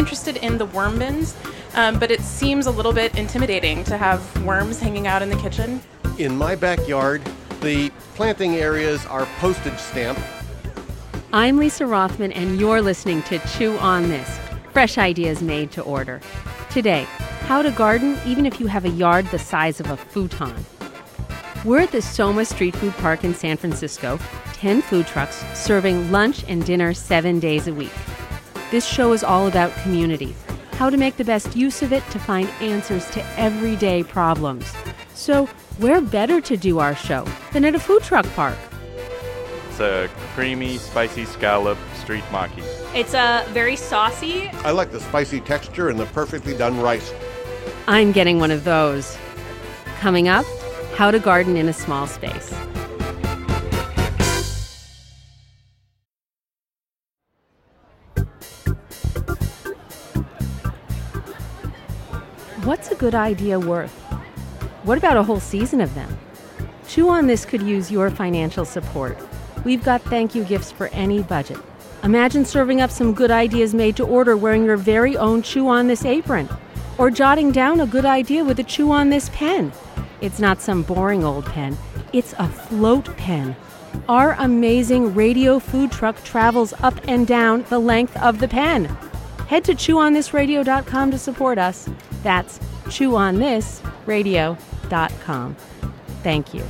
interested in the worm bins, um, but it seems a little bit intimidating to have worms hanging out in the kitchen. In my backyard, the planting areas are postage stamp. I'm Lisa Rothman, and you're listening to Chew on This Fresh Ideas Made to Order. Today, how to garden even if you have a yard the size of a futon. We're at the SOMA StrEAT Food Park in San Francisco, 10 food trucks serving lunch and dinner seven days a week. This show is all about community, how to make the best use of it to find answers to everyday problems. So, where better to do our show than at a food truck park? It's a creamy, spicy scallop street maki. It's uh, very saucy. I like the spicy texture and the perfectly done rice. I'm getting one of those. Coming up, how to garden in a small space. What's a good idea worth? What about a whole season of them? Chew on This could use your financial support. We've got thank you gifts for any budget. Imagine serving up some good ideas made to order wearing your very own Chew on This apron, or jotting down a good idea with a Chew on This pen. It's not some boring old pen, it's a float pen. Our amazing radio food truck travels up and down the length of the pen. Head to chewonThisRadio.com to support us. That's chewonThisRadio.com. Thank you.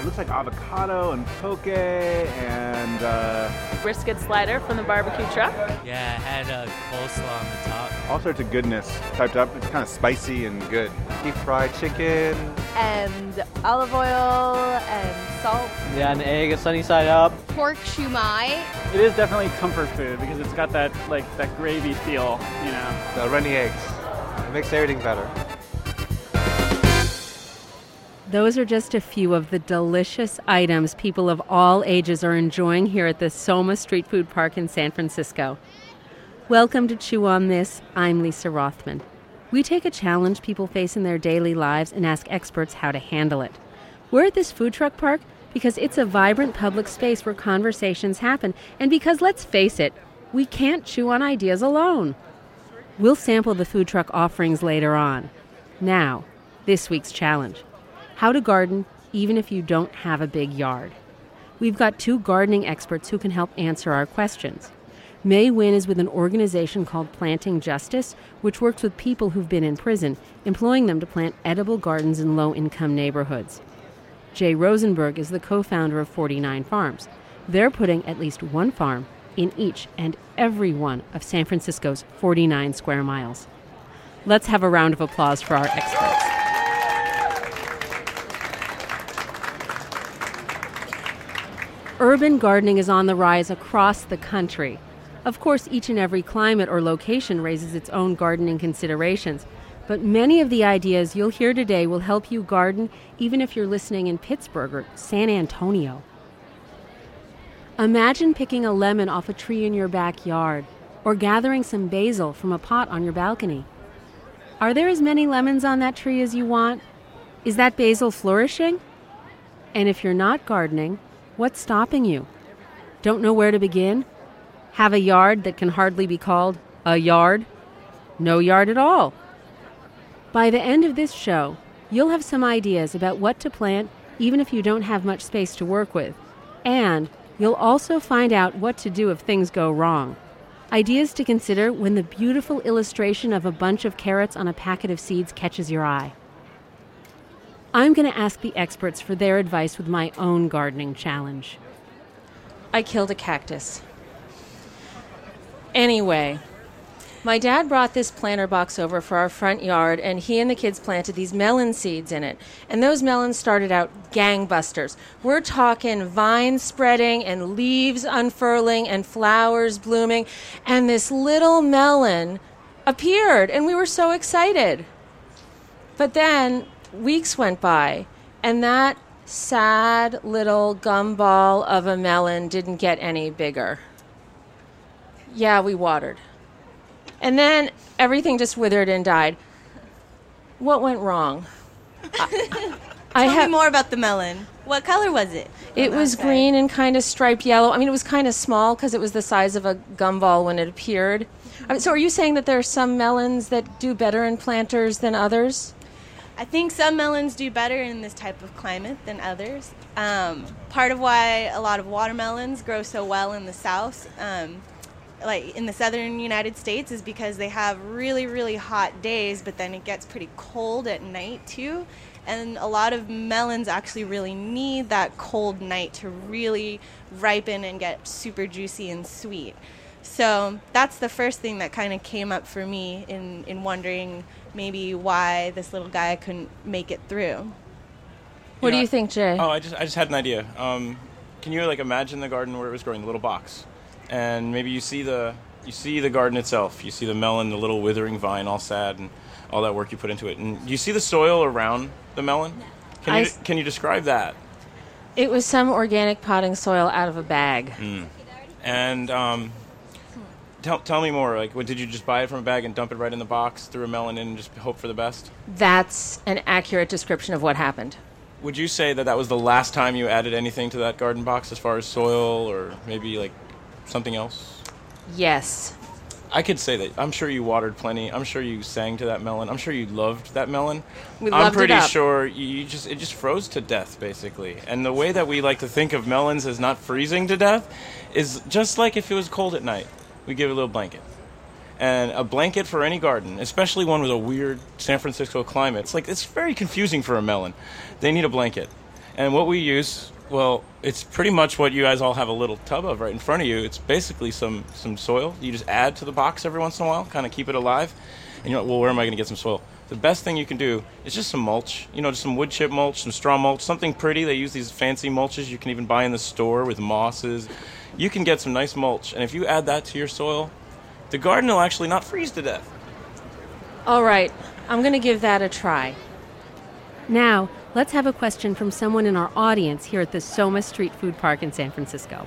It looks like avocado and poke and uh, Brisket slider from the barbecue truck. Yeah, it had a coleslaw on the top. all sorts of goodness typed up. It's kind of spicy and good. deep fried chicken. And olive oil and salt. Yeah, an egg, a sunny side up. Pork shumai. It is definitely comfort food because it's got that like that gravy feel, you know. The runny eggs. It makes everything better. Those are just a few of the delicious items people of all ages are enjoying here at the SOMA StrEAT Food Park in San Francisco. Welcome to Chew on This. I'm Lisa Rothman. We take a challenge people face in their daily lives and ask experts how to handle it. We're at this food truck park because it's a vibrant public space where conversations happen, and because, let's face it, we can't chew on ideas alone. We'll sample the food truck offerings later on. Now, this week's challenge how to garden even if you don't have a big yard. We've got two gardening experts who can help answer our questions. May Nguyen is with an organization called Planting Justice, which works with people who've been in prison, employing them to plant edible gardens in low income neighborhoods. Jay Rosenberg is the co founder of 49 Farms. They're putting at least one farm in each and every one of San Francisco's 49 square miles. Let's have a round of applause for our experts. Urban gardening is on the rise across the country. Of course, each and every climate or location raises its own gardening considerations, but many of the ideas you'll hear today will help you garden even if you're listening in Pittsburgh or San Antonio. Imagine picking a lemon off a tree in your backyard or gathering some basil from a pot on your balcony. Are there as many lemons on that tree as you want? Is that basil flourishing? And if you're not gardening, what's stopping you? Don't know where to begin? Have a yard that can hardly be called a yard? No yard at all. By the end of this show, you'll have some ideas about what to plant even if you don't have much space to work with. And you'll also find out what to do if things go wrong. Ideas to consider when the beautiful illustration of a bunch of carrots on a packet of seeds catches your eye. I'm going to ask the experts for their advice with my own gardening challenge. I killed a cactus. Anyway, my dad brought this planter box over for our front yard, and he and the kids planted these melon seeds in it. And those melons started out gangbusters. We're talking vines spreading, and leaves unfurling, and flowers blooming. And this little melon appeared, and we were so excited. But then weeks went by, and that sad little gumball of a melon didn't get any bigger. Yeah, we watered. And then everything just withered and died. What went wrong? I, I Tell have- me more about the melon. What color was it? It was outside? green and kind of striped yellow. I mean, it was kind of small because it was the size of a gumball when it appeared. I mean, so, are you saying that there are some melons that do better in planters than others? I think some melons do better in this type of climate than others. Um, part of why a lot of watermelons grow so well in the south, um, like in the southern United States, is because they have really, really hot days, but then it gets pretty cold at night too. And a lot of melons actually really need that cold night to really ripen and get super juicy and sweet. So that's the first thing that kind of came up for me in, in wondering maybe why this little guy couldn't make it through. What do know, you think, Jay? Oh, I just I just had an idea. Um, can you like imagine the garden where it was growing, the little box, and maybe you see the you see the garden itself. You see the melon, the little withering vine, all sad, and all that work you put into it. And you see the soil around the melon? Can you s- can you describe that? It was some organic potting soil out of a bag. Mm. And um, tell tell me more. Like, what, did you just buy it from a bag and dump it right in the box, threw a melon in, and just hope for the best? That's an accurate description of what happened. Would you say that that was the last time you added anything to that garden box, as far as soil or maybe like something else? Yes. I could say that. I'm sure you watered plenty. I'm sure you sang to that melon. I'm sure you loved that melon. We I'm loved it pretty up. sure you you just it just froze to death basically. And the way that we like to think of melons as not freezing to death is just like if it was cold at night. We give it a little blanket. And a blanket for any garden, especially one with a weird San Francisco climate. It's like it's very confusing for a melon. They need a blanket. And what we use, well, it's pretty much what you guys all have a little tub of right in front of you. It's basically some some soil. You just add to the box every once in a while, kind of keep it alive. And you're like, well, where am I going to get some soil? The best thing you can do is just some mulch. You know, just some wood chip mulch, some straw mulch, something pretty. They use these fancy mulches you can even buy in the store with mosses. You can get some nice mulch, and if you add that to your soil, the garden will actually not freeze to death. All right, I'm going to give that a try. Now, let's have a question from someone in our audience here at the SOMA StrEAT Food Park in San Francisco.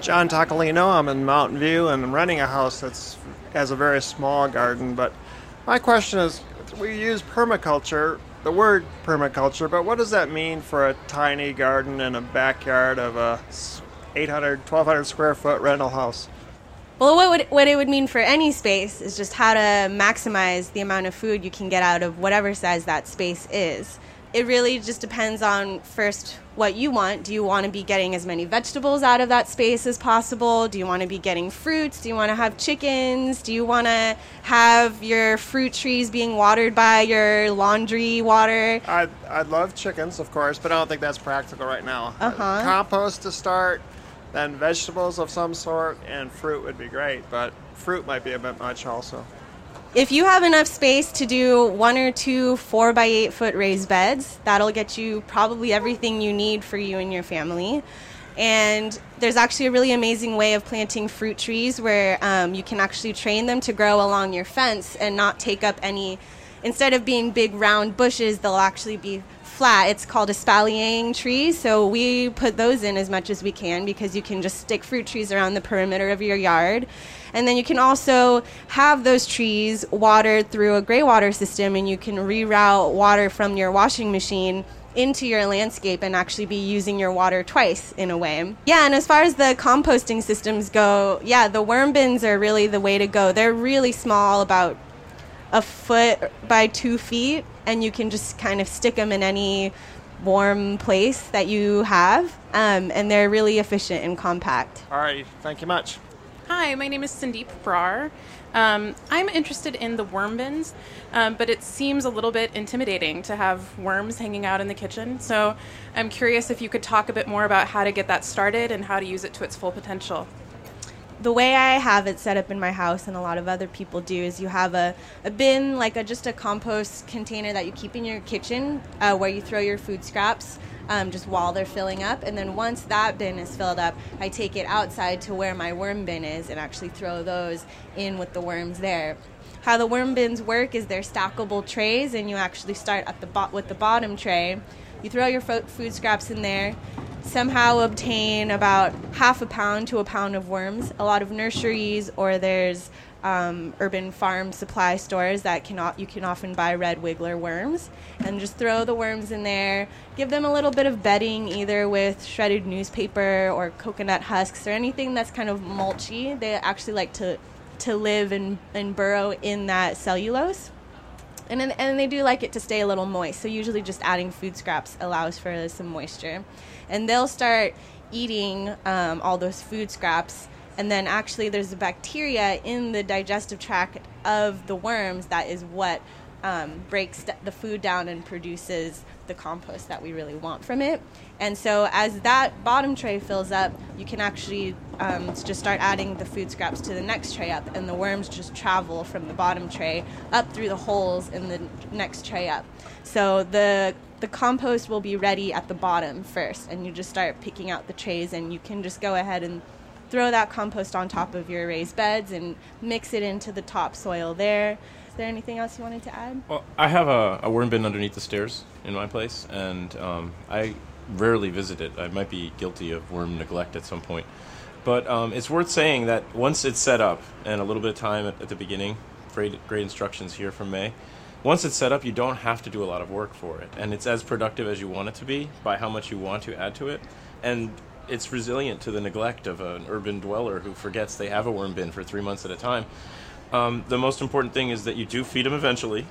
John Toccolino. I'm in Mountain View and I'm renting a house that has a very small garden. But my question is, we use permaculture, the word permaculture, but what does that mean for a tiny garden in a backyard of a 800, 1200 square foot rental house? Well, what would what it would mean for any space is just how to maximize the amount of food you can get out of whatever size that space is. It really just depends on first what you want. Do you want to be getting as many vegetables out of that space as possible? Do you want to be getting fruits? Do you want to have chickens? Do you want to have your fruit trees being watered by your laundry water? I'd, I'd love chickens, of course, but I don't think that's practical right now. Uh-huh. Compost to start, then vegetables of some sort, and fruit would be great, but fruit might be a bit much also. If you have enough space to do one or two four by eight foot raised beds, that'll get you probably everything you need for you and your family. And there's actually a really amazing way of planting fruit trees where um, you can actually train them to grow along your fence and not take up any. Instead of being big round bushes, they'll actually be flat. It's called a espaliered tree. So we put those in as much as we can because you can just stick fruit trees around the perimeter of your yard. And then you can also have those trees watered through a gray water system and you can reroute water from your washing machine into your landscape and actually be using your water twice in a way. Yeah, and as far as the composting systems go, yeah, the worm bins are really the way to go. They're really small, about a foot by two feet, and you can just kind of stick them in any warm place that you have, um, and they're really efficient and compact. All right, thank you much. Hi, my name is Sandeep Brar. Um, I'm interested in the worm bins, um, but it seems a little bit intimidating to have worms hanging out in the kitchen. So I'm curious if you could talk a bit more about how to get that started and how to use it to its full potential. The way I have it set up in my house and a lot of other people do is you have a, a bin, like a, just a compost container that you keep in your kitchen uh, where you throw your food scraps um, just while they're filling up. And then once that bin is filled up, I take it outside to where my worm bin is and actually throw those in with the worms there. How the worm bins work is they're stackable trays, and you actually start at the bo- with the bottom tray. You throw your fo- food scraps in there, somehow obtain about half a pound to a pound of worms. A lot of nurseries or there's um, urban farm supply stores that can you can often buy red wiggler worms, and just throw the worms in there. Give them a little bit of bedding, either with shredded newspaper or coconut husks or anything that's kind of mulchy. They actually like to to live and, and burrow in that cellulose. And, and they do like it to stay a little moist. So usually just adding food scraps allows for some moisture. And they'll start eating um, all those food scraps. And then actually there's a bacteria in the digestive tract of the worms that is what um, breaks the food down and produces the compost that we really want from it. And so as that bottom tray fills up, you can actually um, just start adding the food scraps to the next tray up, and the worms just travel from the bottom tray up through the holes in the next tray up. So the the compost will be ready at the bottom first, and you just start picking out the trays, and you can just go ahead and throw that compost on top of your raised beds and mix it into the topsoil there. Is there anything else you wanted to add? Well, I have a, a worm bin underneath the stairs in my place, and um, I rarely visit it. I might be guilty of worm neglect at some point. But um, it's worth saying that once it's set up, and a little bit of time at, at the beginning, great, great instructions here from May. Once it's set up, you don't have to do a lot of work for it, and it's as productive as you want it to be by how much you want to add to it, and it's resilient to the neglect of an urban dweller who forgets they have a worm bin for three months at a time. Um, the most important thing is that you do feed them eventually,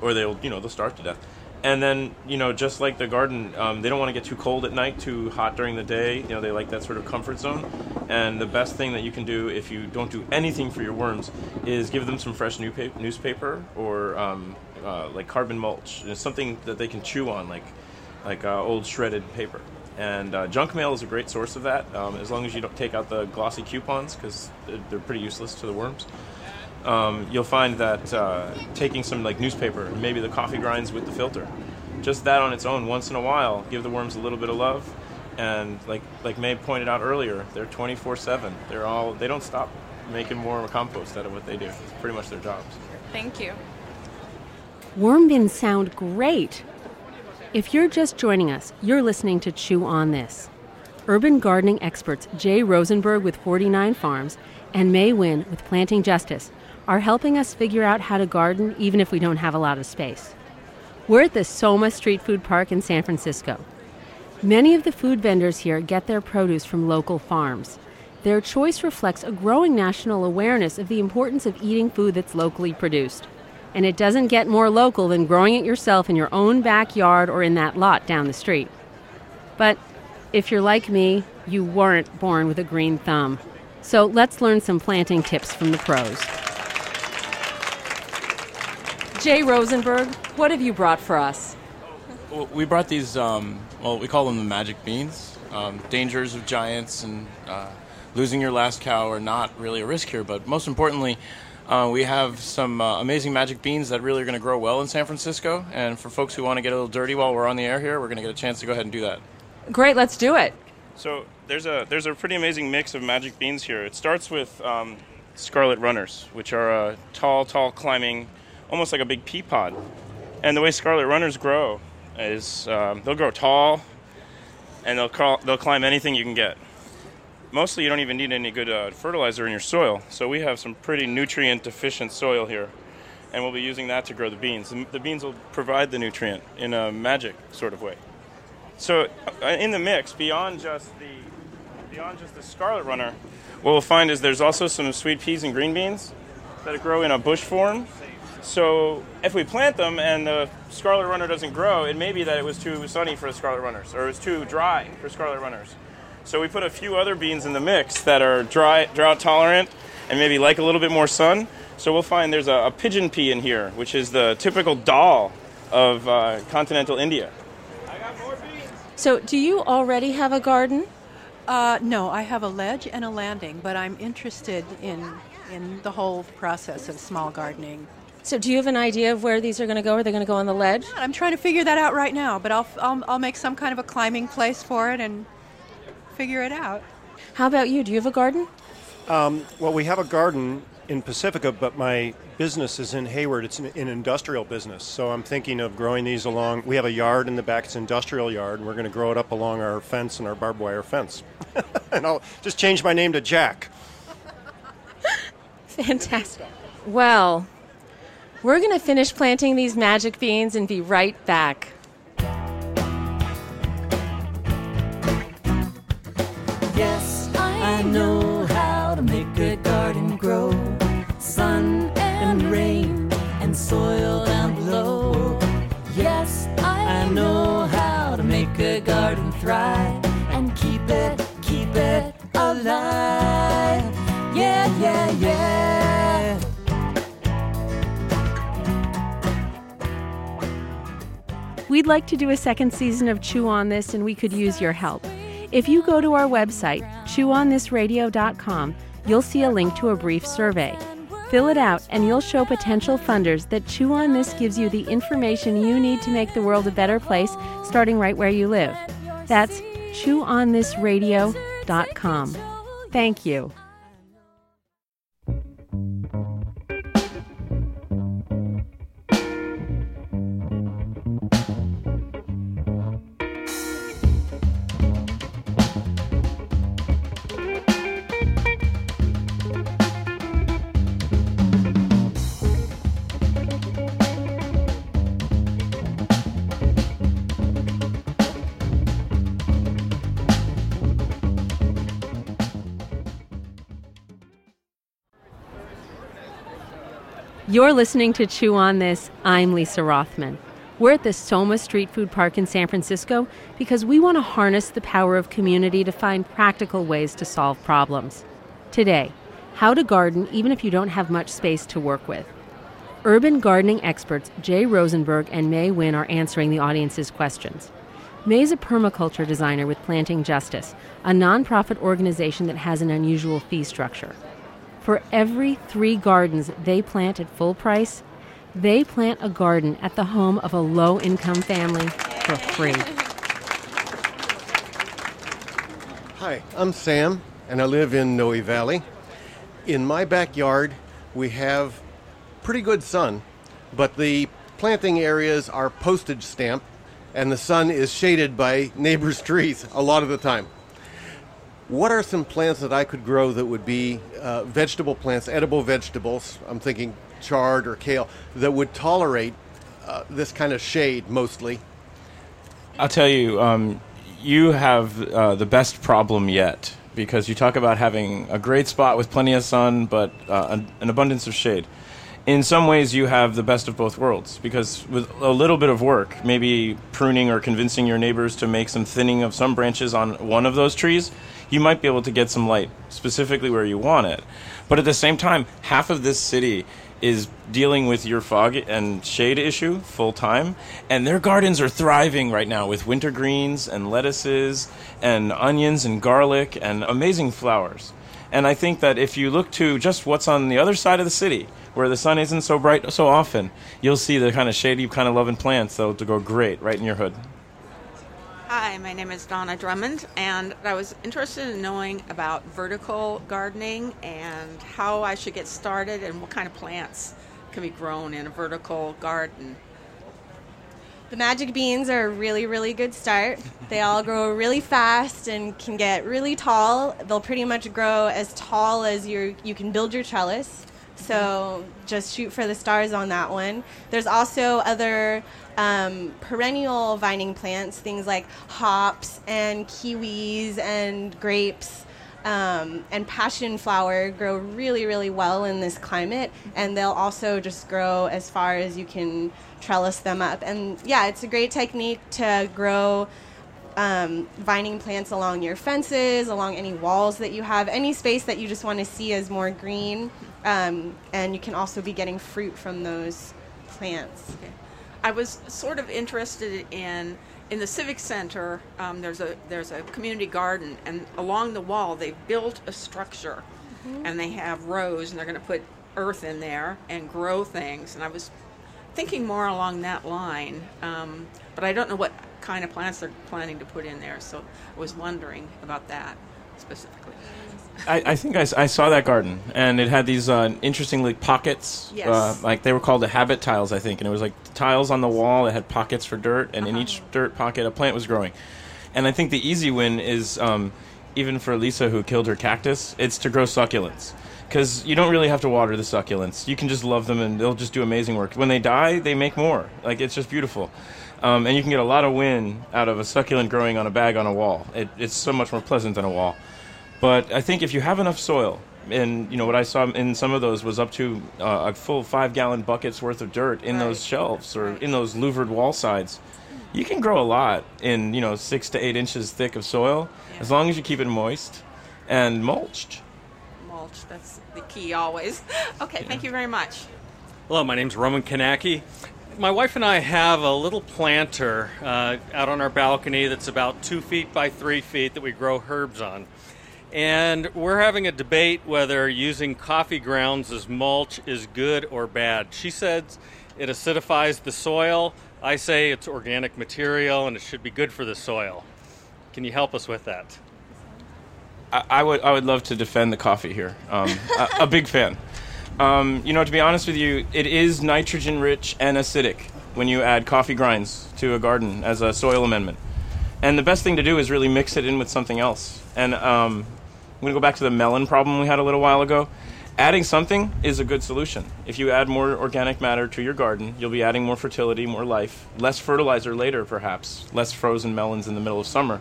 or they'll you know they'll starve to death. And then you know just like the garden, um, they don't want to get too cold at night, too hot during the day. You know they like that sort of comfort zone. And the best thing that you can do if you don't do anything for your worms is give them some fresh new pa- newspaper or um, uh, like carbon mulch, know, something that they can chew on, like like uh, old shredded paper. And uh, junk mail is a great source of that, um, as long as you don't take out the glossy coupons because they're pretty useless to the worms um, you'll find that uh, taking some like newspaper, maybe the coffee grinds with the filter, just that on its own, once in a while, give the worms a little bit of love. And like like May pointed out earlier, they're 24/7. They're all they don't stop making more compost out of what they do. It's pretty much their jobs. Thank you. Worm bins sound great. If you're just joining us, you're listening to Chew on This. Urban gardening experts Jay Rosenberg with 49 Farms and May Nguyen with Planting Justice are helping us figure out how to garden even if we don't have a lot of space. We're at the SOMA StrEAT Food Park in San Francisco. Many of the food vendors here get their produce from local farms. Their choice reflects a growing national awareness of the importance of eating food that's locally produced. And it doesn't get more local than growing it yourself in your own backyard or in that lot down the street. But if you're like me, you weren't born with a green thumb. So let's learn some planting tips from the pros. Jay Rosenberg, what have you brought for us? Well, we brought these. Um, well, we call them the magic beans. Um, dangers of giants and uh, losing your last cow are not really a risk here. But most importantly, uh, we have some uh, amazing magic beans that really are going to grow well in San Francisco. And for folks who want to get a little dirty while we're on the air here, we're going to get a chance to go ahead and do that. Great, let's do it. So there's a there's a pretty amazing mix of magic beans here. It starts with um, scarlet runners, which are a tall, tall climbing, almost like a big pea pod. And the way scarlet runners grow is um, they'll grow tall, and they'll they'll climb anything you can get. Mostly, you don't even need any good uh, fertilizer in your soil. So we have some pretty nutrient deficient soil here, and we'll be using that to grow the beans. The, the beans will provide the nutrient in a magic sort of way. So uh, in the mix, beyond just the beyond just the scarlet runner, what we'll find is there's also some sweet peas and green beans that grow in a bush form. So if we plant them and the scarlet runner doesn't grow, it may be that it was too sunny for the scarlet runners, or it was too dry for scarlet runners. So we put a few other beans in the mix that are dry, drought tolerant, and maybe like a little bit more sun. So we'll find there's a, a pigeon pea in here, which is the typical dal of uh, continental India. I got more beans. So, do you already have a garden? Uh, no, I have a ledge and a landing, but I'm interested in in the whole process of small gardening. So, do you have an idea of where these are going to go? Are they going to go on the ledge? I'm trying to figure that out right now, but I'll, I'll I'll make some kind of a climbing place for it and figure it out. How about you? Do you have a garden? Um, well, we have a garden in Pacifica, but my business is in Hayward. It's an, an, industrial business, so I'm thinking of growing these along. We have a yard in the back; it's an industrial yard, and we're going to grow it up along our fence and our barbed wire fence. and I'll just change my name to Jack. Fantastic. Well, we're going to finish planting these magic beans and be right back. Yes, I know how to make a garden grow. Sun and rain and soil down below. Yes, I know how to make a garden thrive and keep it, keep it alive. Yeah, yeah, yeah. We'd like to do a second season of Chew on This, and we could use your help. If you go to our website, chewonThisRadio.com, you'll see a link to a brief survey. Fill it out, and you'll show potential funders that Chew on This gives you the information you need to make the world a better place, starting right where you live. That's chewonThisRadio.com. Thank you. You're listening to Chew on This. I'm Lisa Rothman. We're at the SOMA StrEAT Food Park in San Francisco because we want to harness the power of community to find practical ways to solve problems. Today, how to garden even if you don't have much space to work with. Urban gardening experts Jay Rosenberg and May Nguyen are answering the audience's questions. May's a permaculture designer with Planting Justice, a nonprofit organization that has an unusual fee structure. For every three gardens they plant at full price, they plant a garden at the home of a low income family for free. Hi, I'm Sam, and I live in Noe Valley. In my backyard, we have pretty good sun, but the planting areas are postage stamp, and the sun is shaded by neighbors' trees a lot of the time. What are some plants that I could grow that would be uh, vegetable plants, edible vegetables? I'm thinking chard or kale that would tolerate uh, this kind of shade mostly. I'll tell you, um, you have uh, the best problem yet because you talk about having a great spot with plenty of sun, but uh, an, an abundance of shade. In some ways, you have the best of both worlds because with a little bit of work, maybe pruning or convincing your neighbors to make some thinning of some branches on one of those trees, you might be able to get some light specifically where you want it. But at the same time, half of this city is dealing with your fog and shade issue full time, and their gardens are thriving right now with winter greens and lettuces and onions and garlic and amazing flowers. And I think that if you look to just what's on the other side of the city, where the sun isn't so bright so often, you'll see the kind of shady kind of loving plants that'll go great right in your hood. Hi, my name is Donna Drummond, and I was interested in knowing about vertical gardening and how I should get started and what kind of plants can be grown in a vertical garden. The magic beans are a really, really good start. They all grow really fast and can get really tall. They'll pretty much grow as tall as you you can build your trellis. So just shoot for the stars on that one. There's also other um, perennial vining plants, things like hops and kiwis and grapes. Um, and passion flower grow really, really well in this climate, and they'll also just grow as far as you can trellis them up. And yeah, it's a great technique to grow um, vining plants along your fences, along any walls that you have, any space that you just want to see as more green. Um, and you can also be getting fruit from those plants. Okay. I was sort of interested in in the civic center. Um, there's a there's a community garden, and along the wall they've built a structure, Mm-hmm. and they have rows, and they're going to put earth in there and grow things. And I was thinking more along that line, um, but I don't know what kind of plants they're planning to put in there. So I was wondering about that specifically. I, I think I saw that garden, and it had these uh, interesting like pockets. Yes. Uh, like they were called the habit tiles, I think, and it was like tiles on the wall that had pockets for dirt, and in each dirt pocket a plant was growing. And I think the easy win is um, even for Lisa who killed her cactus, it's to grow succulents. because you don't really have to water the succulents. You can just love them, and they'll just do amazing work. When they die, they make more. Like it's just beautiful, um, and you can get a lot of win out of a succulent growing on a bag on a wall. It, it's so much more pleasant than a wall. But I think if you have enough soil, and you know what I saw in some of those was up to uh, a full five gallon buckets worth of dirt in those shelves or in those louvered wall sides. You can grow a lot in you know six to eight inches thick of soil as long as you keep it moist and mulched. Mulch, that's the key always. Okay, thank you very much. Hello, my name's Roman Kanaki. My wife and I have a little planter uh, out on our balcony that's about two feet by three feet that we grow herbs on. And we're having a debate whether using coffee grounds as mulch is good or bad. She says it acidifies the soil. I say it's organic material and it should be good for the soil. Can you help us with that? I, I would I would love to defend the coffee here. Um, a, a big fan. Um, you know, to be honest with you, it is nitrogen rich and acidic when you add coffee grinds to a garden as a soil amendment. And the best thing to do is really mix it in with something else. And um, I'm going to go back to the melon problem we had a little while ago. Adding something is a good solution. If you add more organic matter to your garden, you'll be adding more fertility, more life, less fertilizer later, perhaps, less frozen melons in the middle of summer.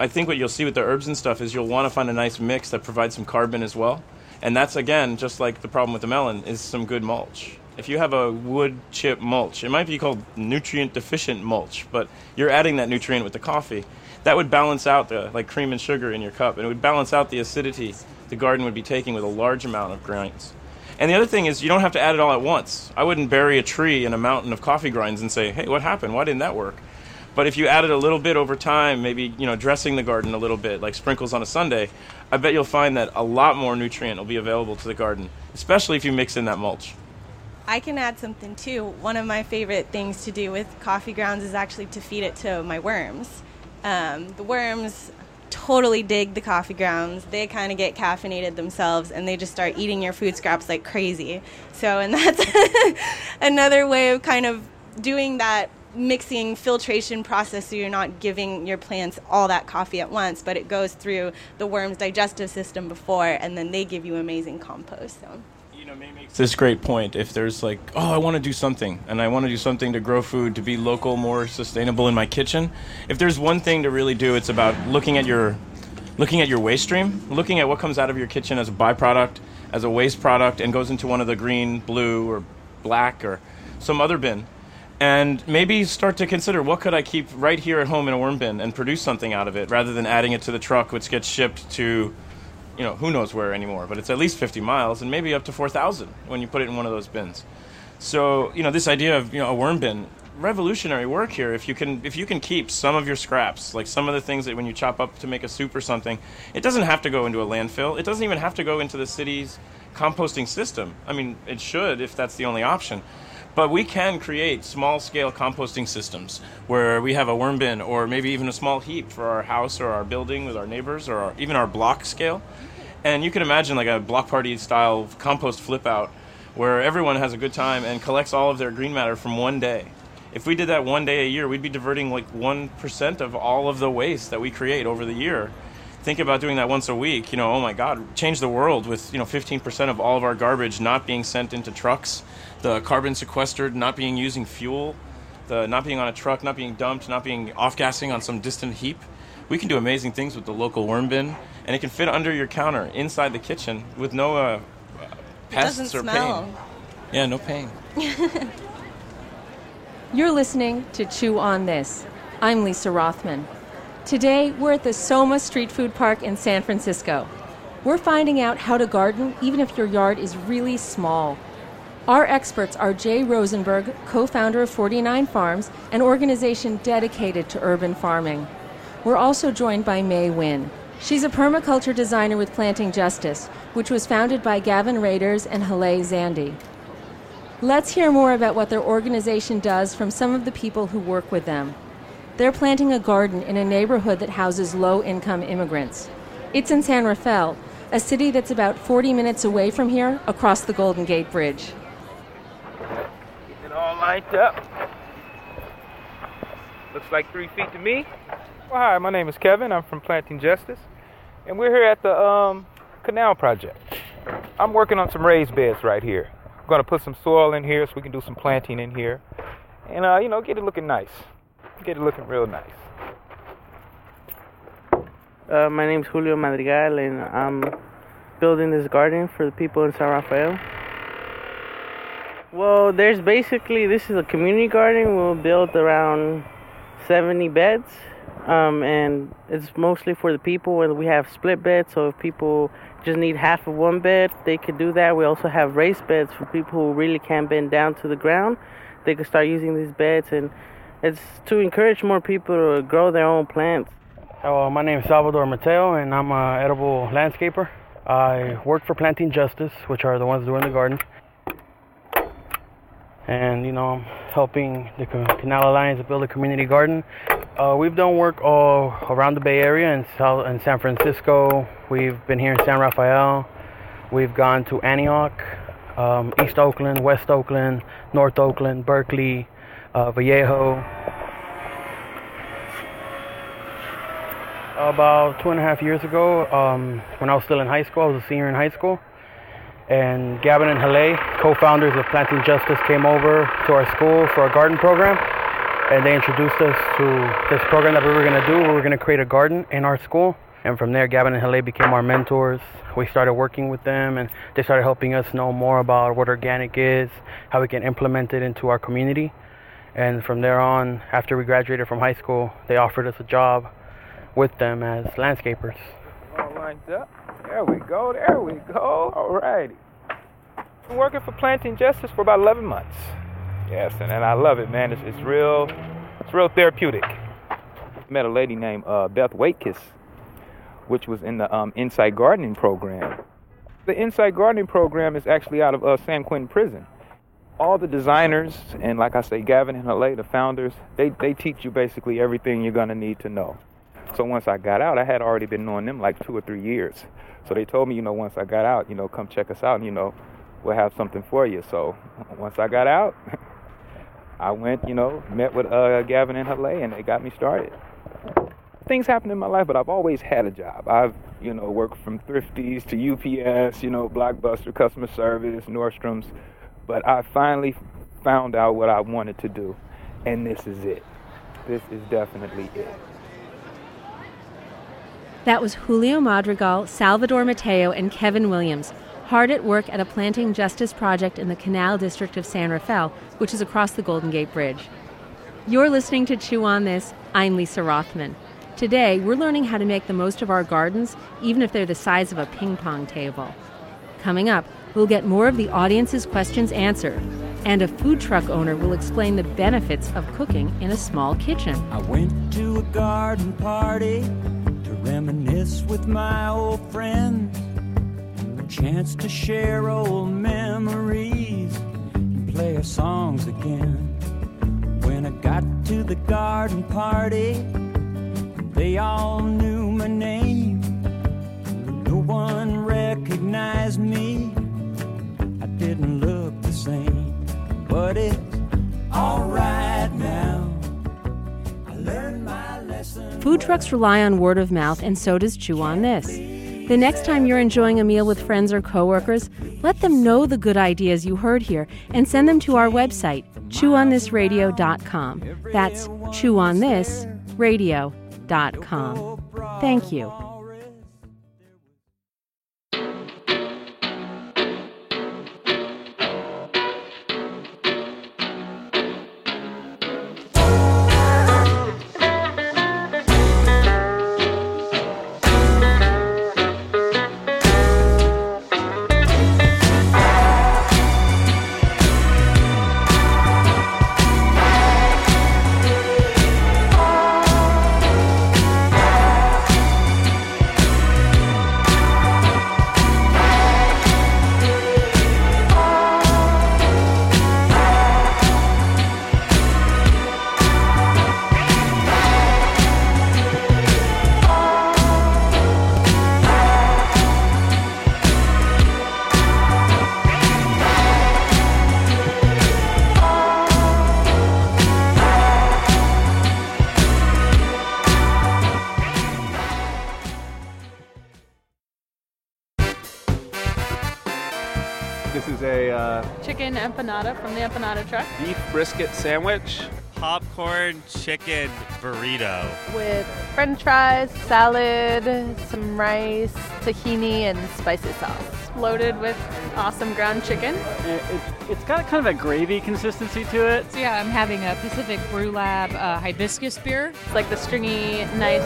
I think what you'll see with the herbs and stuff is you'll want to find a nice mix that provides some carbon as well. And that's again just like the problem with the melon is some good mulch. If you have a wood chip mulch, it might be called nutrient deficient mulch, but you're adding that nutrient with the coffee. That would balance out the like cream and sugar in your cup, and it would balance out the acidity the garden would be taking with a large amount of grinds. And the other thing is you don't have to add it all at once. I wouldn't bury a tree in a mountain of coffee grinds and say, "Hey, what happened? Why didn't that work?" But if you added a little bit over time, maybe you know dressing the garden a little bit, like sprinkles on a Sunday, I bet you'll find that a lot more nutrient will be available to the garden, especially if you mix in that mulch. I can add something too. One of my favorite things to do with coffee grounds is actually to feed it to my worms. Um, the worms totally dig the coffee grounds. They kind of get caffeinated themselves and they just start eating your food scraps like crazy. So, and that's another way of kind of doing that mixing filtration process so you're not giving your plants all that coffee at once, but it goes through the worm's digestive system before and then they give you amazing compost. So. It's this great point. If there's like, oh, I want to do something, and I want to do something to grow food to be local, more sustainable in my kitchen. If there's one thing to really do, it's about looking at your looking at your waste stream, looking at what comes out of your kitchen as a byproduct, as a waste product, and goes into one of the green, blue, or black, or some other bin. And maybe start to consider what could I keep right here at home in a worm bin and produce something out of it, rather than adding it to the truck, which gets shipped to you know, who knows where anymore, but it's at least 50 miles and maybe up to 4,000 when you put it in one of those bins. So, you know, this idea of, you know, a worm bin, revolutionary work here. If you can if you can keep some of your scraps, like some of the things that when you chop up to make a soup or something, it doesn't have to go into a landfill. It doesn't even have to go into the city's composting system. I mean, it should if that's the only option. But we can create small scale composting systems where we have a worm bin or maybe even a small heap for our house or our building with our neighbors or our, even our block scale. And you can imagine like a block party style compost flip out where everyone has a good time and collects all of their green matter from one day. If we did that one day a year, we'd be diverting like 1% of all of the waste that we create over the year. Think about doing that once a week. You know, oh my God, change the world with, you know, 15% of all of our garbage not being sent into trucks the carbon sequestered, not being using fuel, the not being on a truck, not being dumped, not being off gassing on some distant heap. We can do amazing things with the local worm bin, and it can fit under your counter inside the kitchen with no uh, pests or smell. pain. Yeah, no pain. You're listening to Chew on This. I'm Lisa Rothman. Today, we're at the SOMA StrEAT Food Park in San Francisco. We're finding out how to garden even if your yard is really small. Our experts are Jay Rosenberg, co founder of 49 Farms, an organization dedicated to urban farming. We're also joined by May Nguyen. She's a permaculture designer with Planting Justice, which was founded by Gavin Raders and Haleh Zandi. Let's hear more about what their organization does from some of the people who work with them. They're planting a garden in a neighborhood that houses low income immigrants. It's in San Rafael, a city that's about 40 minutes away from here across the Golden Gate Bridge. Getting lined up. Looks like three feet to me. Well, hi, my name is Kevin. I'm from Planting Justice, and we're here at the um, Canal Project. I'm working on some raised beds right here. I'm gonna put some soil in here so we can do some planting in here, and uh, you know, get it looking nice. Get it looking real nice. Uh, my is Julio Madrigal, and I'm building this garden for the people in San Rafael. Well, there's basically this is a community garden. We'll build around 70 beds, um, and it's mostly for the people. And we have split beds, so if people just need half of one bed, they could do that. We also have raised beds for people who really can't bend down to the ground. They could start using these beds, and it's to encourage more people to grow their own plants. Oh, my name is Salvador Mateo, and I'm an edible landscaper. I work for Planting Justice, which are the ones doing the garden. And, you know, helping the Canal Alliance build a community garden. Uh, we've done work all around the Bay Area in, South, in San Francisco. We've been here in San Rafael. We've gone to Antioch, um, East Oakland, West Oakland, North Oakland, Berkeley, uh, Vallejo. About two and a half years ago, um, when I was still in high school, I was a senior in high school, and Gavin and Haleh, co-founders of Planting Justice, came over to our school for a garden program, and they introduced us to this program that we were going to do. We were going to create a garden in our school, and from there, Gavin and Haleh became our mentors. We started working with them, and they started helping us know more about what organic is, how we can implement it into our community. And from there on, after we graduated from high school, they offered us a job with them as landscapers. All lined up. There we go. There we go. All righty. Been working for Planting Justice for about 11 months. Yes, and, and I love it, man. It's, it's real. It's real therapeutic. Met a lady named uh, Beth Waitkus, which was in the um, Insight Gardening program. The Insight Gardening program is actually out of uh, San Quentin Prison. All the designers and, like I say, Gavin and Haleh, the founders, they, they teach you basically everything you're gonna need to know. So once I got out, I had already been knowing them like two or three years. So they told me, you know, once I got out, you know, come check us out, and, you know, we'll have something for you. So once I got out, I went, you know, met with uh, Gavin and Haleh, and they got me started. Things happen in my life, but I've always had a job. I've, you know, worked from Thrifties to UPS, you know, Blockbuster, customer service, Nordstrom's. But I finally found out what I wanted to do, and this is it. This is definitely it. That was Julio Madrigal, Salvador Mateo, and Kevin Williams, hard at work at a planting justice project in the Canal District of San Rafael, which is across the Golden Gate Bridge. You're listening to Chew on This. I'm Lisa Rothman. Today, we're learning how to make the most of our gardens, even if they're the size of a ping pong table. Coming up, we'll get more of the audience's questions answered, and a food truck owner will explain the benefits of cooking in a small kitchen. I went to a garden party reminisce with my old friends. A chance to share old memories and play our songs again. When I got to the garden party, they all knew my name. No one recognized me. I didn't look the same, but it's alright Food trucks rely on word of mouth, and so does Chew on This. The next time you're enjoying a meal with friends or coworkers, let them know the good ideas you heard here and send them to our website, chewonThisRadio.com. That's chewonThisRadio.com. Thank you. Empanada from the empanada truck. beef brisket sandwich. Popcorn chicken burrito. With french fries, salad, some rice, tahini, and spicy sauce. Loaded with awesome ground chicken. It, it, it's got kind of a gravy consistency to it. So yeah, I'm having a Pacific Brew Lab uh, hibiscus beer. It's like the stringy, nice,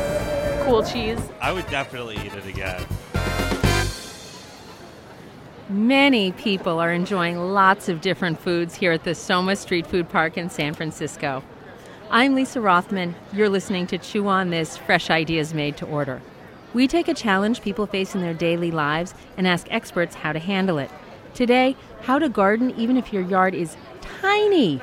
cool cheese. I would definitely eat it again. Many people are enjoying lots of different foods here at the SOMA StrEAT Food Park in San Francisco. I'm Lisa Rothman. You're listening to Chew on This Fresh Ideas Made to Order. We take a challenge people face in their daily lives and ask experts how to handle it. Today, how to garden even if your yard is tiny.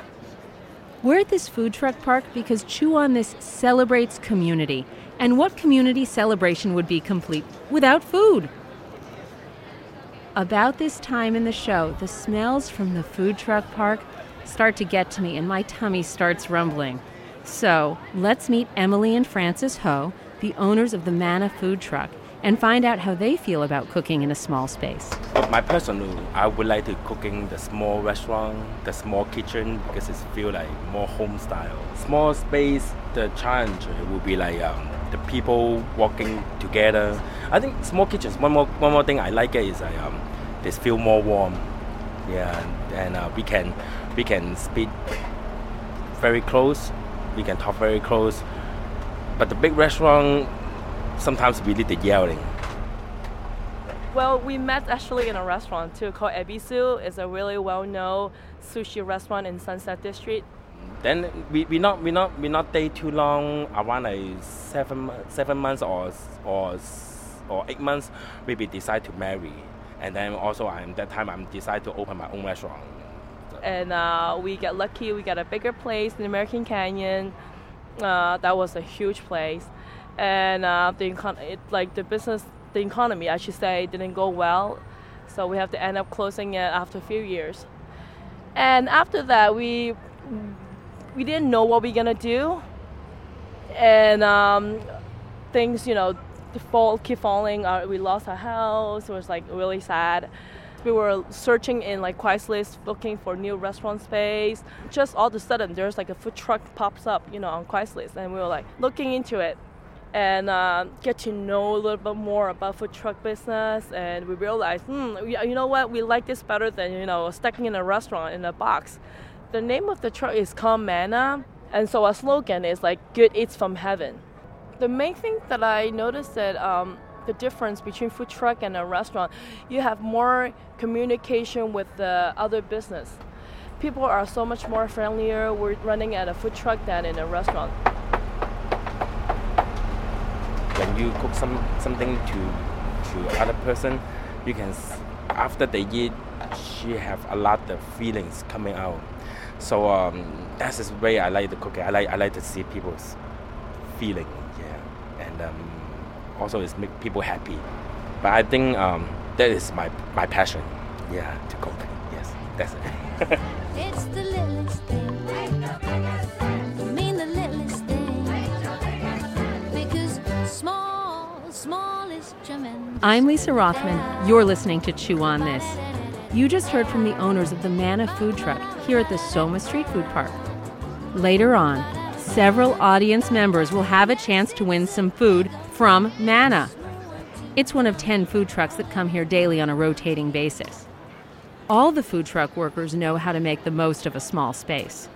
We're at this food truck park because Chew on This celebrates community. And what community celebration would be complete without food? About this time in the show, the smells from the food truck park start to get to me and my tummy starts rumbling. So let's meet Emily and Francis Ho, the owners of the Manna food truck, and find out how they feel about cooking in a small space. My personal, I would like to cooking the small restaurant, the small kitchen because it feel like more home style. Small space, the challenge will be like um, the people walking together. I think small kitchens. One more one more thing I like it is like um, they feel more warm. Yeah, and uh, we can we can speak very close. We can talk very close. But the big restaurant, sometimes we need the yelling. Well, we met actually in a restaurant too called Ebisu. It's a really well-known sushi restaurant in Sunset District. Then we, we not we not we not stay too long around like seven seven months or or or eight months. We decide to marry, and then also I'm that time I'm decide to open my own restaurant. And uh, we get lucky. We got a bigger place in American Canyon. Uh, that was a huge place, and uh, the econ- it, like the business, the economy, I should say, didn't go well, so we have to end up closing it after a few years. And after that, we we didn't know what we are gonna do, and um, things, you know, the fall keep falling. Uh, we lost our house. It was like really sad. We were searching in like Craigslist, looking for new restaurant space. Just all of a sudden, there's like a food truck pops up, you know, on Craigslist, and we were like looking into it and uh, get to know a little bit more about food truck business. And we realized, hmm, you know what, we like this better than you know stacking in a restaurant in a box. The name of the truck is called Mana, and so our slogan is like "Good Eats from Heaven." The main thing that I noticed that um, the difference between food truck and a restaurant, you have more communication with the other business. People are so much more friendlier. We're running at a food truck than in a restaurant. When you cook some something to to other person, you can after they eat, she have a lot of feelings coming out. So um, that's the way I like the cooking. I like I like to see people's feeling, yeah, and um, also it's make people happy. But I think um, that is my my passion, yeah, to cook. Yes, that's it. It's the thing. I'm Lisa Rothman. You're listening to Chew on This. You just heard from the owners of the Manna food truck here at the SOMA StrEAT Food Park. Later on, several audience members will have a chance to win some food from Manna. It's one of 10 food trucks that come here daily on a rotating basis. All the food truck workers know how to make the most of a small space.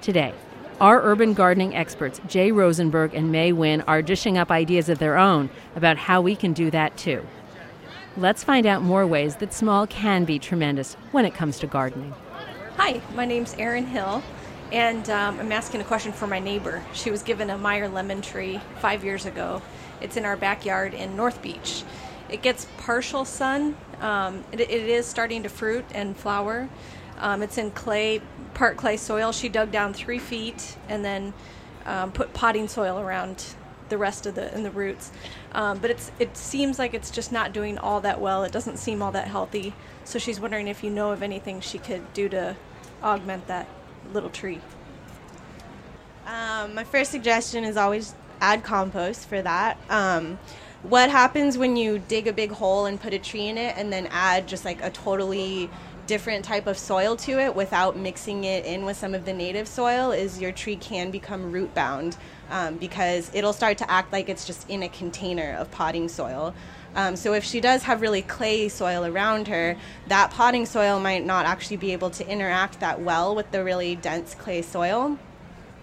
Today, our urban gardening experts, Jay Rosenberg and May Nguyen, are dishing up ideas of their own about how we can do that too. Let's find out more ways that small can be tremendous when it comes to gardening. Hi, my name's Erin Hill, and um, I'm asking a question for my neighbor. She was given a Meyer lemon tree five years ago. It's in our backyard in North Beach. It gets partial sun. Um, it, it is starting to fruit and flower. Um, it's in clay, part clay soil. She dug down three feet and then um, put potting soil around the rest of the in the roots. Um, but it's it seems like it's just not doing all that well. It doesn't seem all that healthy. So she's wondering if you know of anything she could do to augment that little tree. Um, my first suggestion is always add compost for that. Um, what happens when you dig a big hole and put a tree in it and then add just like a totally different type of soil to it without mixing it in with some of the native soil is your tree can become root bound um, because it'll start to act like it's just in a container of potting soil. Um, so if she does have really clay soil around her, that potting soil might not actually be able to interact that well with the really dense clay soil.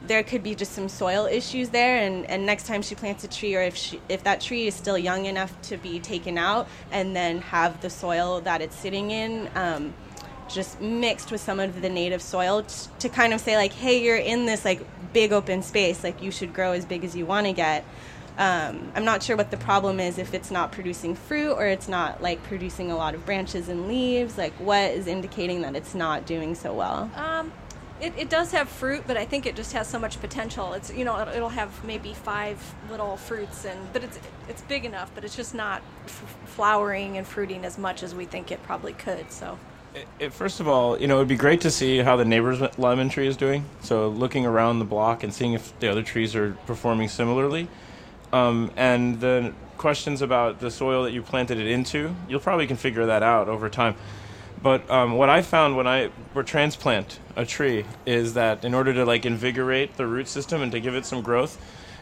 There could be just some soil issues there, and, and next time she plants a tree, or if she, if that tree is still young enough to be taken out, and then have the soil that it's sitting in um, just mixed with some of the native soil t- to kind of say like, hey, you're in this like big open space, like you should grow as big as you want to get. Um, I'm not sure what the problem is if it's not producing fruit or it's not like producing a lot of branches and leaves. Like, what is indicating that it's not doing so well? Um, it, it does have fruit, but I think it just has so much potential. It's you know it'll, have maybe five little fruits, and but it's it's big enough, but it's just not f- flowering and fruiting as much as we think it probably could. So It, first of all, you know, it'd be great to see how the neighbor's lemon tree is doing. So looking around the block and seeing if the other trees are performing similarly. Um, and the questions about the soil that you planted it into, you'll probably can figure that out over time. But um, what I found when I were transplant a tree is that in order to like invigorate the root system and to give it some growth,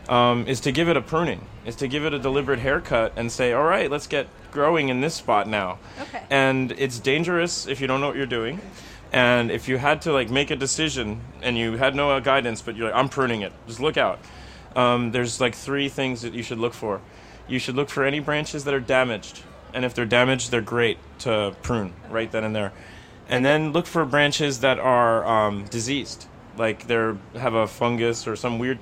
um, is to give it a pruning, is to give it a deliberate haircut and say, all right, let's get growing in this spot now. Okay. And it's dangerous if you don't know what you're doing. And if you had to like make a decision and you had no uh, guidance, but you're like, I'm pruning it, just look out. Um, there's like three things that you should look for. You should look for any branches that are damaged, and if they're damaged, they're great to prune right then and there. And then look for branches that are um, diseased, like they have a fungus or some weird.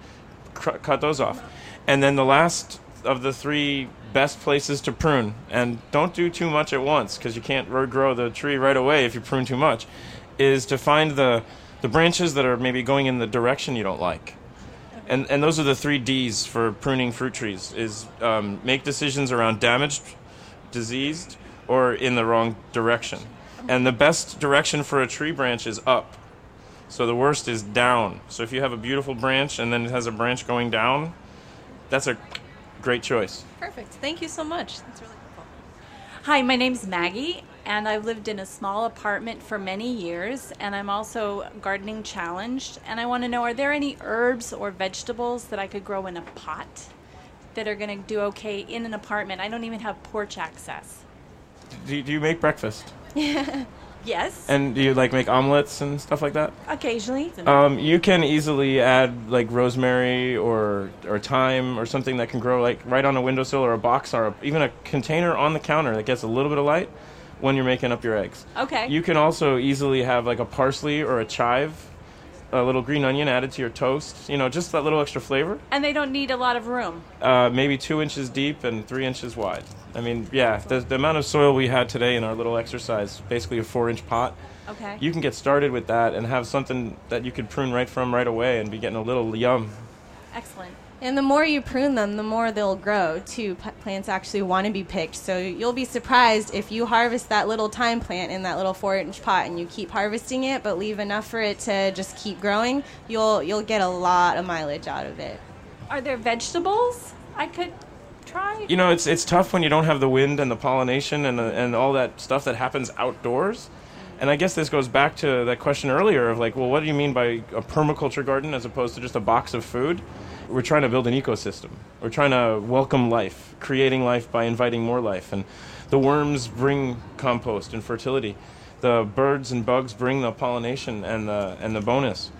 Cr- cut those off. And then the last of the three best places to prune, and don't do too much at once because you can't regrow the tree right away if you prune too much, is to find the the branches that are maybe going in the direction you don't like and and those are the three D's for pruning fruit trees: is um, make decisions around damaged, diseased, or in the wrong direction. And the best direction for a tree branch is up. So the worst is down. So if you have a beautiful branch and then it has a branch going down, that's a great choice. perfect. Thank you so much. That's really cool. Hi, my name's Maggie, and I've lived in a small apartment for many years, and I'm also gardening challenged. And I want to know are there any herbs or vegetables that I could grow in a pot that are going to do okay in an apartment? I don't even have porch access. Do you, do you make breakfast? yes, And do you like make omelets and stuff like that? occasionally. Um, you can easily add like rosemary or or thyme or something that can grow like right on a windowsill or a box or a, even a container on the counter that gets a little bit of light when you're making up your eggs. Okay. You can also easily have like a parsley or a chive, a little green onion added to your toast. You know, just that little extra flavor. and they don't need a lot of room. Uh, maybe two inches deep and three inches wide. I mean, yeah, the, the amount of soil we had today in our little exercise, basically a four inch pot. Okay. You can get started with that and have something that you could prune right from right away and be getting a little yum. Excellent. And the more you prune them, the more they'll grow too. P- plants actually want to be picked. So you'll be surprised if you harvest that little thyme plant in that little four inch pot and you keep harvesting it, but leave enough for it to just keep growing. You'll you'll get a lot of mileage out of it. Are there vegetables I could try? You know, it's it's tough when you don't have the wind and the pollination and the, and all that stuff that happens outdoors. And I guess this goes back to that question earlier of like, well, what do you mean by a permaculture garden as opposed to just a box of food? We're trying to build an ecosystem. We're trying to welcome life, creating life by inviting more life. And the worms bring compost and fertility. The birds and bugs bring the pollination and the and the bonus.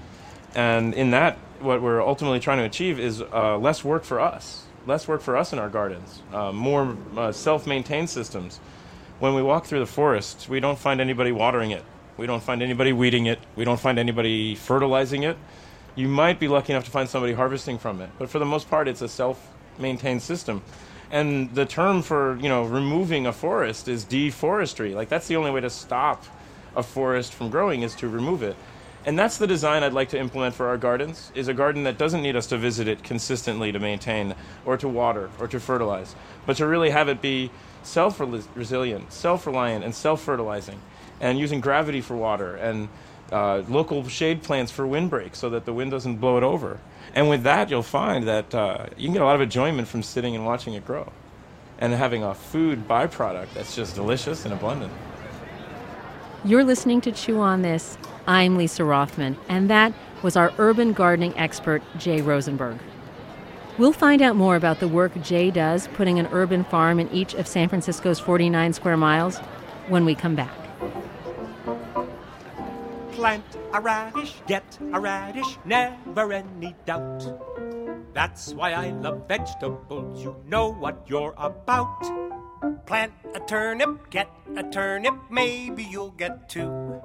And in that, what we're ultimately trying to achieve is uh, less work for us, less work for us in our gardens, uh, more uh, self-maintained systems. When we walk through the forest, we don't find anybody watering it. We don't find anybody weeding it. We don't find anybody fertilizing it. You might be lucky enough to find somebody harvesting from it, but for the most part, it's a self-maintained system. And the term for you know removing a forest is deforestry. Like that's the only way to stop a forest from growing is to remove it. And that's the design I'd like to implement for our gardens is a garden that doesn't need us to visit it consistently to maintain or to water or to fertilize, but to really have it be self-resilient, self-reliant and self-fertilizing and using gravity for water and uh, local shade plants for windbreak so that the wind doesn't blow it over. And with that, you'll find that uh, you can get a lot of enjoyment from sitting and watching it grow and having a food byproduct that's just delicious and abundant. You're listening to Chew on This. I'm Lisa Rothman, and that was our urban gardening expert, Jay Rosenberg. We'll find out more about the work Jay does putting an urban farm in each of San Francisco's 49 square miles when we come back. Plant a radish, get a radish, never any doubt. That's why I love vegetables, you know what you're about. Plant a turnip, get a turnip, maybe you'll get two.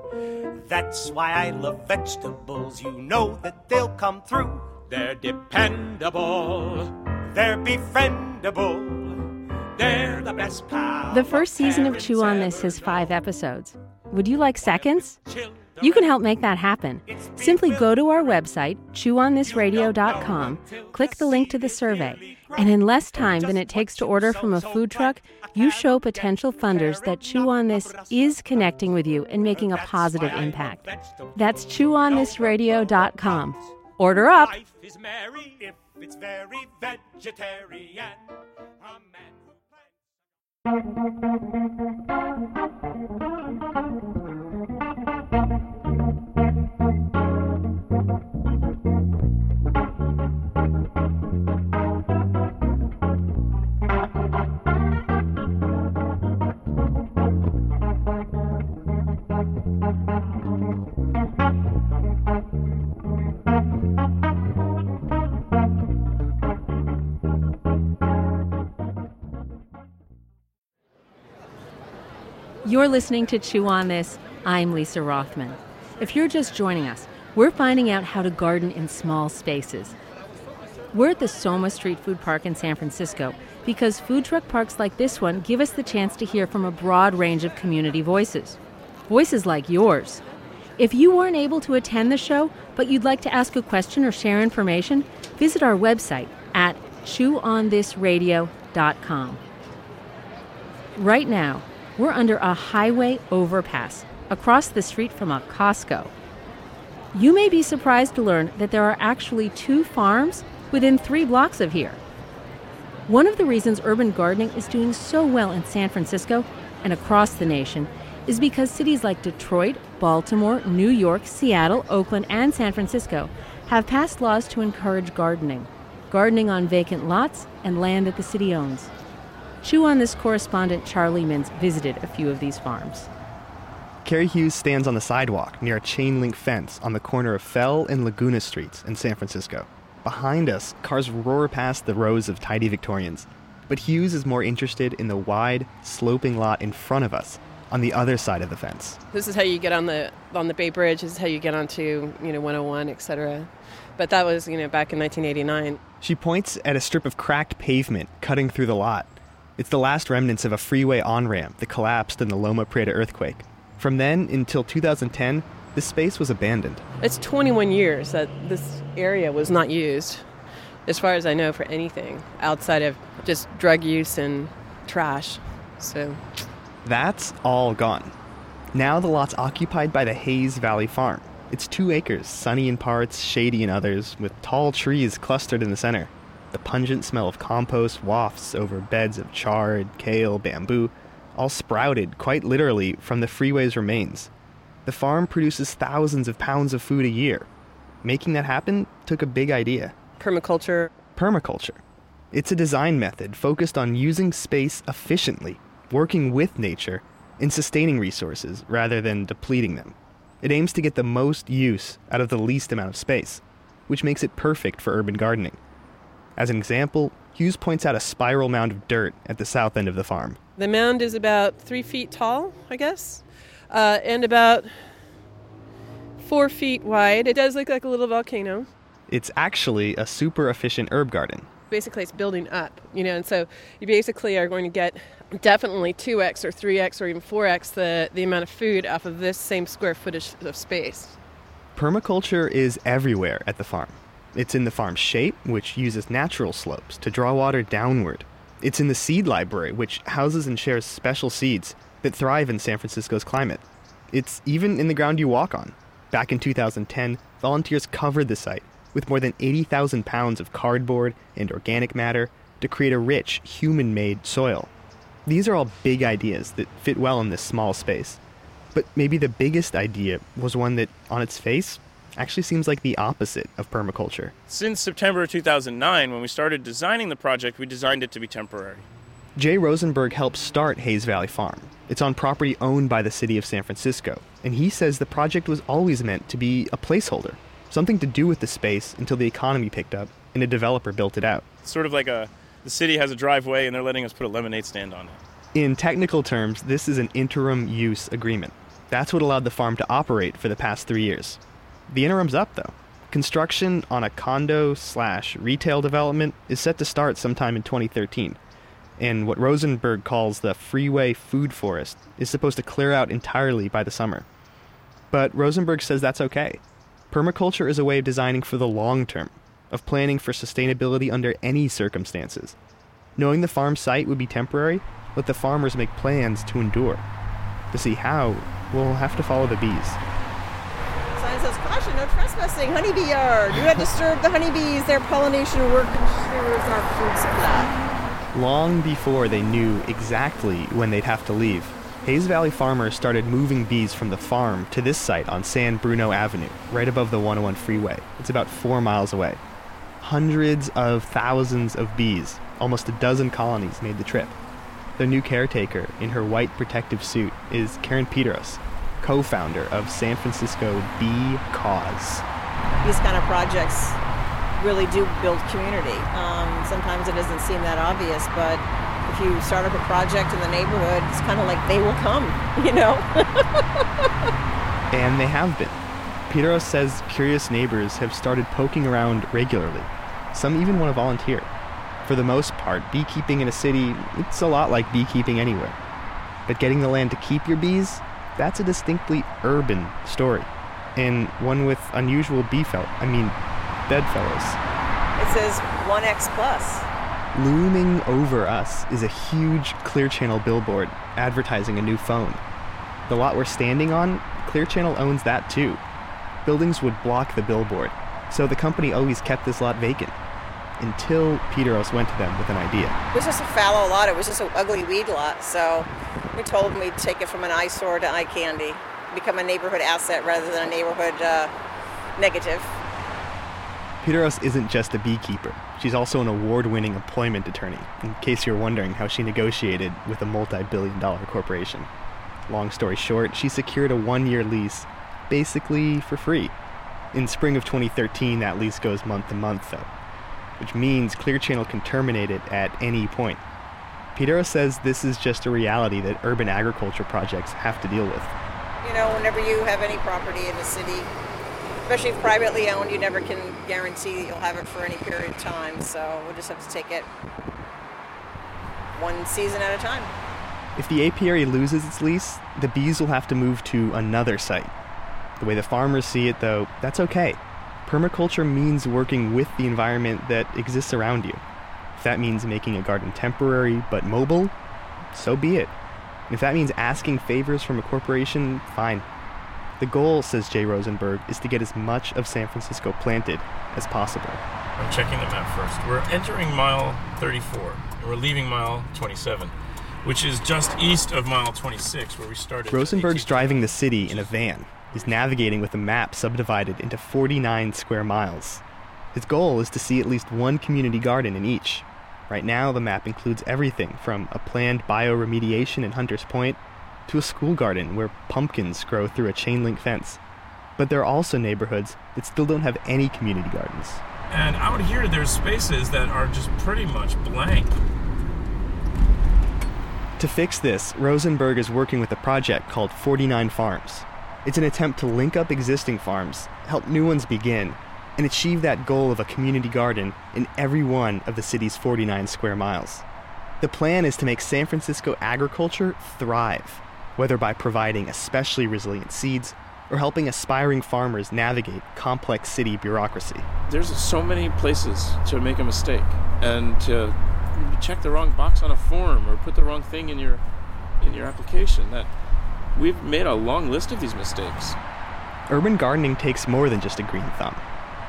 That's why I love vegetables, you know that they'll come through. They're dependable, they're befriendable, they're the best pal. The first season of Chew on This has five episodes. Would you like seconds? You can help make that happen. Simply go to our website, chewonthisradio.com, click the link to the survey, and in less time than it takes to order from a food truck, you show potential funders that Chew on This is connecting with you and making a positive impact. That's chewonthisradio.com. Order up. You're listening to Chew on This. I'm Lisa Rothman. If you're just joining us, we're finding out how to garden in small spaces. We're at the SOMA StrEAT Food Park in San Francisco because food truck parks like this one give us the chance to hear from a broad range of community voices. Voices like yours. If you weren't able to attend the show, but you'd like to ask a question or share information, visit our website at chewonthisradio.com. Right now, we're under a highway overpass across the street from a Costco. You may be surprised to learn that there are actually two farms within three blocks of here. One of the reasons urban gardening is doing so well in San Francisco and across the nation is because cities like Detroit, Baltimore, New York, Seattle, Oakland, and San Francisco have passed laws to encourage gardening. Gardening on vacant lots and land that the city owns. Chew on This correspondent Charlie Mintz visited a few of these farms. Carrie Hughes stands on the sidewalk near a chain link fence on the corner of Fell and Laguna Streets in San Francisco. Behind us, cars roar past the rows of tidy Victorians. But Hughes is more interested in the wide, sloping lot in front of us, on the other side of the fence. This is how you get on the on the Bay Bridge. This is how you get onto you know 101, etc. But that was you know back in 1989. She points at a strip of cracked pavement cutting through the lot. It's the last remnants of a freeway on ramp that collapsed in the Loma Prieta earthquake. From then until 2010, this space was abandoned. It's 21 years that this area was not used, as far as I know, for anything outside of just drug use and trash. So That's all gone. Now the lot's occupied by the Hayes Valley Farm. It's two acres, sunny in parts, shady in others, with tall trees clustered in the center. The pungent smell of compost wafts over beds of chard, kale, bamboo, all sprouted, quite literally, from the freeway's remains. The farm produces thousands of pounds of food a year. Making that happen took a big idea permaculture. permaculture. It's a design method focused on using space efficiently, working with nature, and sustaining resources rather than depleting them. It aims to get the most use out of the least amount of space, which makes it perfect for urban gardening. As an example, Hughes points out a spiral mound of dirt at the south end of the farm. The mound is about three feet tall, I guess, uh, and about four feet wide. It does look like a little volcano. It's actually a super efficient herb garden. Basically, it's building up, you know, and so you basically are going to get definitely 2x or 3x or even 4x the, the amount of food off of this same square footage of space. Permaculture is everywhere at the farm. It's in the farm's shape, which uses natural slopes to draw water downward. It's in the seed library, which houses and shares special seeds that thrive in San Francisco's climate. It's even in the ground you walk on. Back in 2010, volunteers covered the site with more than 80,000 pounds of cardboard and organic matter to create a rich, human made soil. These are all big ideas that fit well in this small space. But maybe the biggest idea was one that, on its face, actually seems like the opposite of permaculture. Since September of 2009, when we started designing the project, we designed it to be temporary. Jay Rosenberg helped start Hayes Valley Farm. It's on property owned by the city of San Francisco, and he says the project was always meant to be a placeholder, something to do with the space until the economy picked up and a developer built it out. It's sort of like a the city has a driveway and they're letting us put a lemonade stand on it. In technical terms, this is an interim use agreement. That's what allowed the farm to operate for the past three years. The interim's up, though. Construction on a condo slash retail development is set to start sometime in 2013. And what Rosenberg calls the freeway food forest is supposed to clear out entirely by the summer. But Rosenberg says that's okay. Permaculture is a way of designing for the long term, of planning for sustainability under any circumstances. Knowing the farm site would be temporary, let the farmers make plans to endure. To see how, we'll have to follow the bees. No trespassing, honeybee yard. Do not disturb the honeybees. Their pollination work ensures our food supply. Long before they knew exactly when they'd have to leave, Hayes Valley farmers started moving bees from the farm to this site on San Bruno Avenue, right above the 101 freeway. It's about four miles away. Hundreds of thousands of bees, almost a dozen colonies, made the trip. Their new caretaker, in her white protective suit, is Karen Peteros, co founder of San Francisco Bee Cause. These kind of projects really do build community. Um, sometimes it doesn't seem that obvious, but if you start up a project in the neighborhood, it's kind of like they will come, you know? And they have been. Peteros says curious neighbors have started poking around regularly. Some even want to volunteer. For the most part, beekeeping in a city, it's a lot like beekeeping anywhere. But getting the land to keep your bees, that's a distinctly urban story. And one with unusual bee fel- I mean, bedfellows. It says 1X plus. Looming over us is a huge Clear Channel billboard advertising a new phone. The lot we're standing on, Clear Channel owns that too. Buildings would block the billboard, so the company always kept this lot vacant. Until Peteros went to them with an idea. It was just a fallow lot. It was just an ugly weed lot. So we told them we'd take it from an eyesore to eye candy, become a neighborhood asset rather than a neighborhood uh, negative. Peteros isn't just a beekeeper. She's also an award winning employment attorney, in case you're wondering how she negotiated with a multi billion dollar corporation. Long story short, she secured a one year lease, basically for free. In spring of 2013, that lease goes month to month, though, which means Clear Channel can terminate it at any point. Peteros says this is just a reality that urban agriculture projects have to deal with. You know, whenever you have any property in the city, especially if privately owned, you never can guarantee that you'll have it for any period of time. So we'll just have to take it one season at a time. If the apiary loses its lease, the bees will have to move to another site. The way the farmers see it, though, that's okay. Permaculture means working with the environment that exists around you. If that means making a garden temporary but mobile, so be it. If that means asking favors from a corporation, fine. The goal, says Jay Rosenberg, is to get as much of San Francisco planted as possible. I'm checking the map first. We're entering mile 34, and we're leaving mile 27, which is just east of mile 26, where we started. Rosenberg's driving the city in a van. He's navigating with a map subdivided into 49 square miles. His goal is to see at least one community garden in each. Right now, the map includes everything from a planned bioremediation in Hunters Point to a school garden where pumpkins grow through a chain link fence. But there are also neighborhoods that still don't have any community gardens. And out here, there's spaces that are just pretty much blank. To fix this, Rosenberg is working with a project called 49 Farms. It's an attempt to link up existing farms, help new ones begin, and achieve that goal of a community garden in every one of the city's 49 square miles. The plan is to make San Francisco agriculture thrive, whether by providing especially resilient seeds or helping aspiring farmers navigate complex city bureaucracy. There's so many places to make a mistake and to check the wrong box on a form or put the wrong thing in your in your application that we've made a long list of these mistakes. Urban gardening takes more than just a green thumb.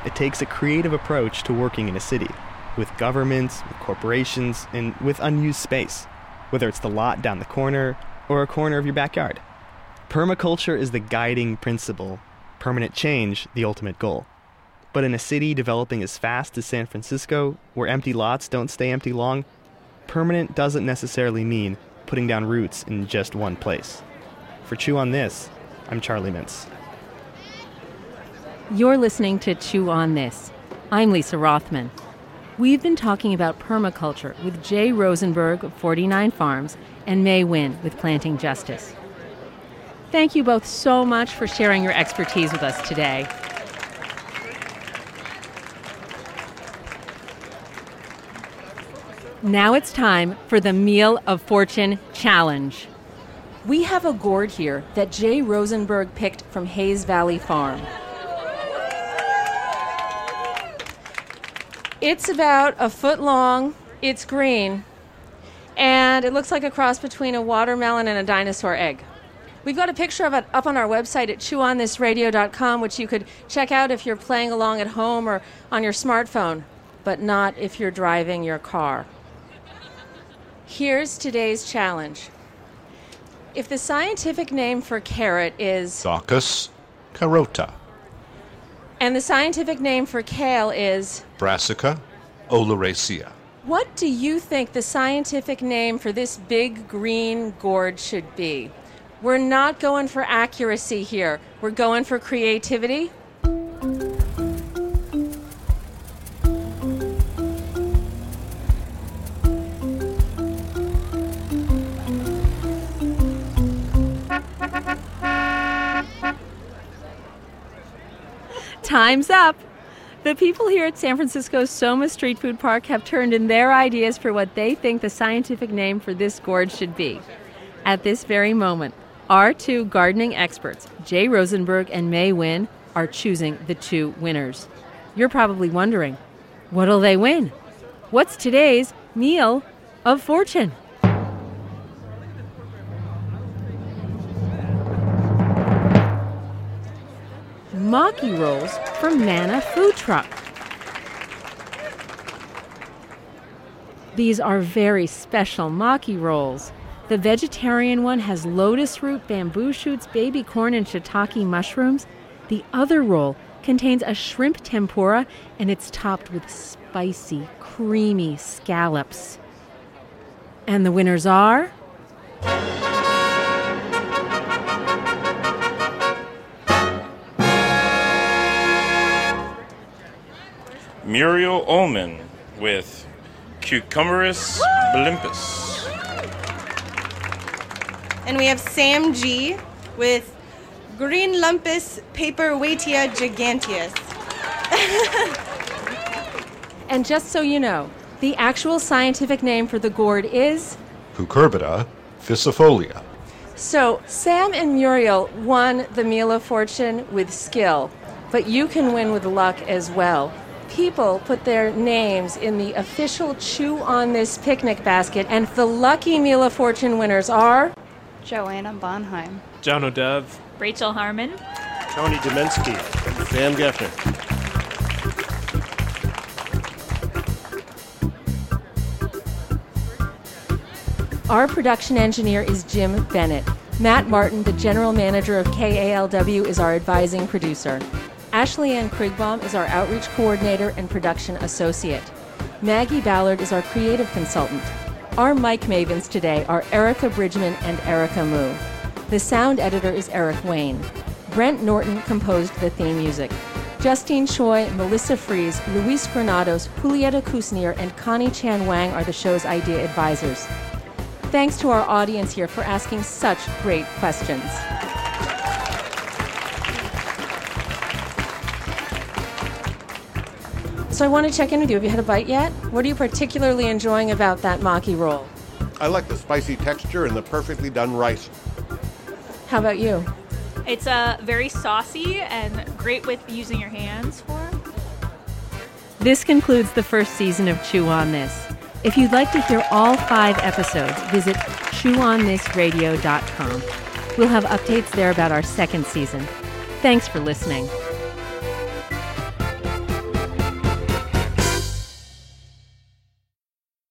It takes a creative approach to working in a city, with governments, with corporations, and with unused space, whether it's the lot down the corner or a corner of your backyard. Permaculture is the guiding principle, permanent change, the ultimate goal. But in a city developing as fast as San Francisco, where empty lots don't stay empty long, permanent doesn't necessarily mean putting down roots in just one place. For Chew on This, I'm Charlie Mintz. You're listening to Chew on This. I'm Lisa Rothman. We've been talking about permaculture with Jay Rosenberg of 49 Farms and May Nguyen with Planting Justice. Thank you both so much for sharing your expertise with us today. Now it's time for the Meal of Fortune Challenge. We have a gourd here that Jay Rosenberg picked from Hayes Valley Farm. It's about a foot long, it's green, and it looks like a cross between a watermelon and a dinosaur egg. We've got a picture of it up on our website at chewonthisradio.com, which you could check out if you're playing along at home or on your smartphone, but not if you're driving your car. Here's today's challenge. If the scientific name for carrot is Daucus carota, and the scientific name for kale is Brassica oleracea. what do you think the scientific name for this big green gourd should be? We're not going for accuracy here. We're going for creativity. Time's up. The people here at San Francisco's SOMA StrEAT Food Park have turned in their ideas for what they think the scientific name for this gourd should be. At this very moment, our two gardening experts, Jay Rosenberg and May Nguyen, are choosing the two winners. You're probably wondering, what'll they win? What's today's meal of fortune? Maki rolls from Mana Food Truck. These are very special maki rolls. The vegetarian one has lotus root, bamboo shoots, baby corn, and shiitake mushrooms. The other roll contains a shrimp tempura and it's topped with spicy, creamy scallops. And the winners are. Muriel Ullman with Cucumberus blimpus. And we have Sam G with Green Lumpus Paperweightia giganteus. And just so you know, the actual scientific name for the gourd is. Cucurbita ficifolia. So, Sam and Muriel won the Meal of Fortune with skill, but you can win with luck as well. People put their names in the official Chew on This picnic basket, and the lucky Meal of Fortune winners are. Joanna Bonheim. John O'Dev. Rachel Harmon. Tony Demensky. Sam Geffner. Our production engineer is Jim Bennett. Matt Martin, the general manager of KALW, is our advising producer. Ashley Ann Krigbaum is our outreach coordinator and production associate. Maggie Ballard is our creative consultant. Our mic mavens today are Erica Bridgman and Erica Moo. The sound editor is Eric Wayne. Brent Norton composed the theme music. Justine Choi, Melissa Fries, Luis Granados, Julieta Kusnier, and Connie Chan Wang are the show's idea advisors. Thanks to our audience here for asking such great questions. So I want to check in with you. Have you had a bite yet? What are you particularly enjoying about that maki roll? I like the spicy texture and the perfectly done rice. How about you? It's uh, very saucy and great with using your hands for. This concludes the first season of Chew on This. If you'd like to hear all five episodes, visit chewonThisradio.com. We'll have updates there about our second season. Thanks for listening.